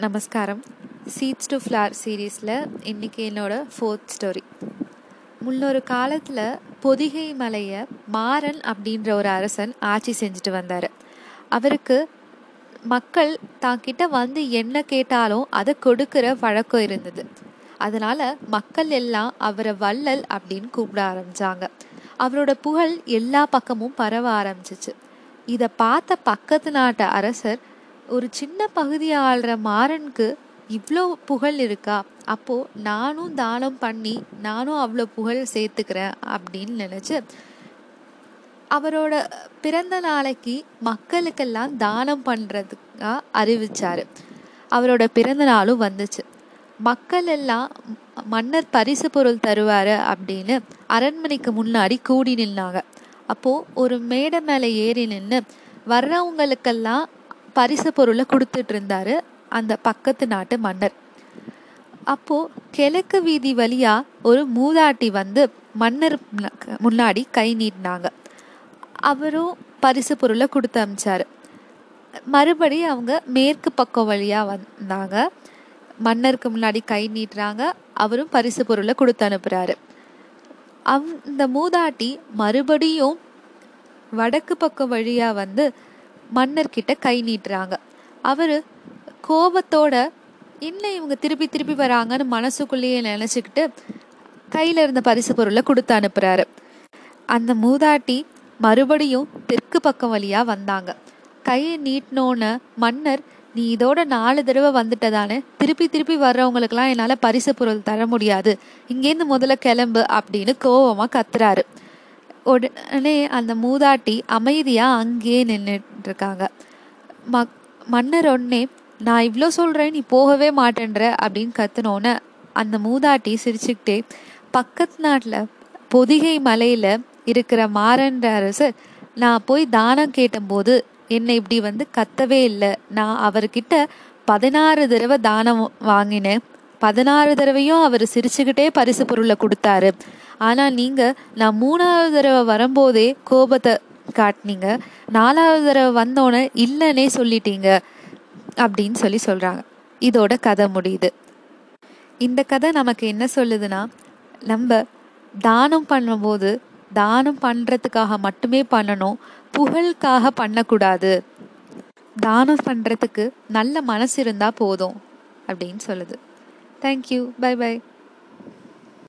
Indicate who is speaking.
Speaker 1: நமஸ்காரம். Seeds to flower சீரீஸில் இன்றைக்கி என்னோட ஃபோர்த் ஸ்டோரி முன்னொரு காலத்தில் பொதிகை மலையை மாறன் அப்படின்ற ஒரு அரசன் ஆட்சி செஞ்சுட்டு வந்தார். அவருக்கு மக்கள் தாங்கிட்ட வந்து என்ன கேட்டாலும் அதை கொடுக்குற வழக்கம் இருந்தது. அதனால் மக்கள் எல்லாம் அவரை வள்ளல் அப்படின்னு கூப்பிட ஆரம்பித்தாங்க அவரோட புகழ் எல்லா பக்கமும் பரவ ஆரம்பிச்சிச்சு. இதை பார்த்த பக்கத்து நாட்டு அரசர் ஒரு சின்ன பகுதியை ஆள்ற மாறனுக்கு இவ்வளோ புகழ் இருக்கா? அப்போ நானும் தானம் பண்ணி நானும் அவ்வளோ புகழ் சேர்த்துக்கிறேன் அப்படின்னு நினச்சி அவரோட பிறந்த நாளைக்கு மக்களுக்கெல்லாம் தானம் பண்ணுறதுக்காக அறிவிச்சாரு. அவரோட பிறந்த நாளும் வந்துச்சு. மக்கள் எல்லாம் மன்னர் பரிசு பொருள் தருவாரு அப்படின்னு அரண்மனைக்கு முன்னாடி கூடி நின்னாங்க. அப்போ ஒரு மேடை மேலே ஏறி நின்று வர்றவங்களுக்கெல்லாம் பரிசு பொருளை கொடுத்துட்டு இருந்தாரு அந்த பக்கத்து நாட்டு மன்னர். அப்போ கிழக்கு வீதி வழியா ஒரு மூதாட்டி வந்து மன்னர் முன்னாடி கை நீட்டினாங்க. அவரும் பரிசு பொருளை கொடுத்து அமிச்சாரு. மறுபடி அவங்க மேற்கு பக்கம் வழியா வந்தாங்க. மன்னருக்கு முன்னாடி கை நீட்டுறாங்க. அவரும் பரிசு பொருளை கொடுத்து அனுப்புறாரு. அந்த மூதாட்டி மறுபடியும் வடக்கு பக்கம் வழியா வந்து மன்னர்கிட்ட கை நீட்டுறாங்க. அவர் கோபத்தோட என்ன இவங்க திருப்பி திருப்பி வராங்கன்னு மனசுக்குள்ளேயே நினச்சிக்கிட்டு கையில் இருந்த பரிசு பொருளை கொடுத்து அனுப்புகிறாரு அந்த மூதாட்டி மறுபடியும் தெற்கு பக்கம் வழியாக வந்தாங்க. கையை நீட்டினோன்னு மன்னர் நீ இதோட நாலு தடவை வந்துட்டதானே? திருப்பி திருப்பி வர்றவங்களுக்கெல்லாம் என்னால் பரிசு பொருள் தர முடியாது. இங்கேருந்து முதல்ல கிளம்பு அப்படின்னு கோவமாக கத்துறாரு. உடனே அந்த மூதாட்டி அமைதியாக அங்கேயே நின்றுட்டு இருக்காங்க மக் மன்னர் உடனே நான் இவ்வளோ சொல்கிறேன் நீ போகவே மாட்டேன்ற அப்படின்னு கத்துனோன்னு அந்த மூதாட்டி சிரிச்சுக்கிட்டே பக்கத்து நாட்டில் பொதிகை மலையில் இருக்கிற மாறன்ற அரசர் நான் போய் தானம் கேட்டபோது என்னை இப்படி வந்து கத்தவே இல்லை. நான் அவர்கிட்ட பதினாறு தடவை தானம் வாங்கினேன். பதினாறு தடவையும் அவர் சிரிச்சுக்கிட்டே பரிசு பொருளை கொடுத்தாரு. ஆனால் நீங்கள் நான் மூணாவது தடவை வரும்போதே கோபத்தை காட்டினீங்க. நாலாவது தடவை வந்தோன்னே இல்லைன்னே சொல்லிட்டீங்க அப்படின்னு சொல்லி சொல்கிறாங்க இதோட கதை முடியுது. இந்த கதை நமக்கு என்ன சொல்லுதுன்னா நம்ம தானம் பண்ணும்போது தானம் பண்ணுறதுக்காக மட்டுமே பண்ணணும் புகழுக்காக பண்ணக்கூடாது. தானம் பண்ணுறதுக்கு நல்ல மனசு இருந்தால் போதும் அப்படின்னு சொல்லுது. Thank you bye by